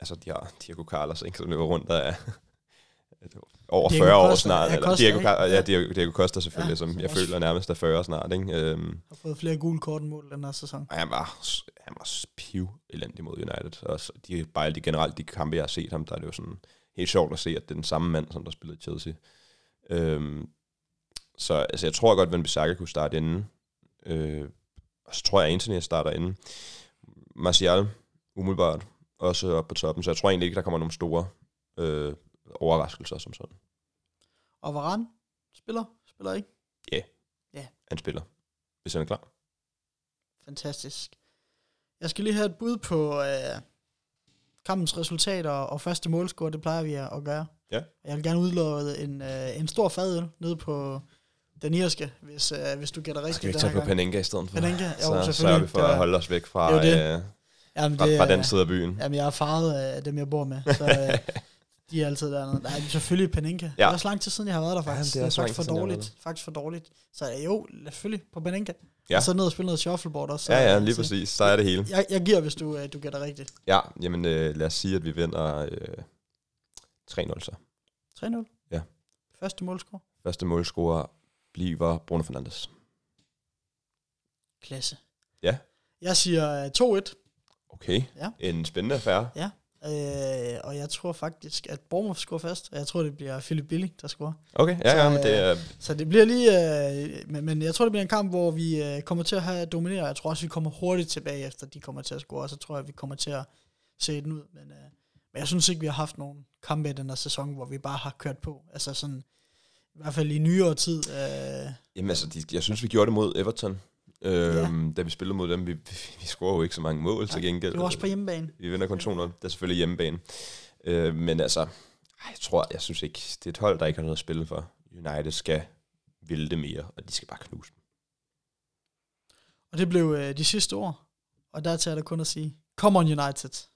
Altså, de har Diego Carlos, ikke, som løber rundt der er over Diego 40 år snart. Eller Costa, Diego, ikke? Ja. Diego, Diego Costa selvfølgelig, Ja, som jeg føler nærmest er 40 snart. Ikke? Øhm, Har fået flere gule kort mål den her sæson. han var, han var piv elendig mod United. Og så de, bare de generelt de kampe, jeg har set ham, der er det jo sådan helt sjovt at se, at det er den samme mand, som der spillede i Chelsea. Øhm, så altså, jeg tror godt, at Van Bissaka kunne starte inden. Øh, og så tror jeg, at Anthony starter inden. Martial, umiddelbart, også op på toppen. Så jeg tror egentlig ikke, der kommer nogle store øh, overraskelser som sådan. Og Varane spiller, spiller ikke. Han spiller, hvis han er klar. Fantastisk. Jeg skal lige have et bud på øh, kampens resultater og første målscore, det plejer vi at gøre. Ja. Jeg vil gerne udlove en, øh, en stor fadøl nede på den irske, hvis, øh, hvis du gætter rigtigt. Skal vi ikke tage på. Panenka i stedet for? Panenka? Jo, så selvfølgelig. vi for Det at holde os væk fra, det er jo øh, Jamen, fra, det, fra er- den side af byen. Jamen, jeg er farvet af dem, jeg bor med, så (laughs) øh, de er altid dernede. Nej, selvfølgelig Panenka. Ja. Det er også lang tid siden, jeg har været der faktisk. det er det er faktisk for siden, dårligt. Faktisk for dårligt. Så øh, jo, selvfølgelig på Panenka. Ja. Og så ned og spille noget shuffleboard også. så, Ja, ja, øh, lige så- præcis. Så er det hele. Jeg, jeg giver, hvis du, øh, du gætter rigtigt. Ja, jamen øh, lad os sige, at vi vinder øh, 3-0 så. 3-0. Ja. Første målscore. Første målscorer bliver Bruno Fernandes. Klasse. Ja. Jeg siger øh, 2-1. Okay, Ja. en spændende affære. Øh, og jeg tror faktisk, at Bournemouth scorer først. Og jeg tror, det bliver Philip Billing, der scorer. Okay, ja, Så, ja, men det øh, er... Så det bliver lige... Øh, men, men jeg tror, det bliver en kamp, hvor vi øh, kommer til at have domineret. Jeg tror også, vi kommer hurtigt tilbage, efter de kommer til at score. Og så tror jeg, vi kommer til at se den ud. Men, øh, men jeg synes ikke, vi har haft nogen kampe i den her sæson, hvor vi bare har kørt på. Altså sådan... I hvert fald i nyere tid. Øh, Jamen altså, de, jeg synes, vi gjorde det mod Everton. Øhm, Da vi spillede mod dem, vi, vi, scorer jo ikke så mange mål til gengæld. det var også på hjemmebane. Vi vinder kun 2-0. Det er selvfølgelig hjemmebane. Øh, men altså, jeg tror, jeg synes ikke, det er et hold, der ikke har noget at spille for. United skal ville det mere, og de skal bare knuse dem. Og det blev øh, de sidste ord. Og der er der kun at sige, come on United.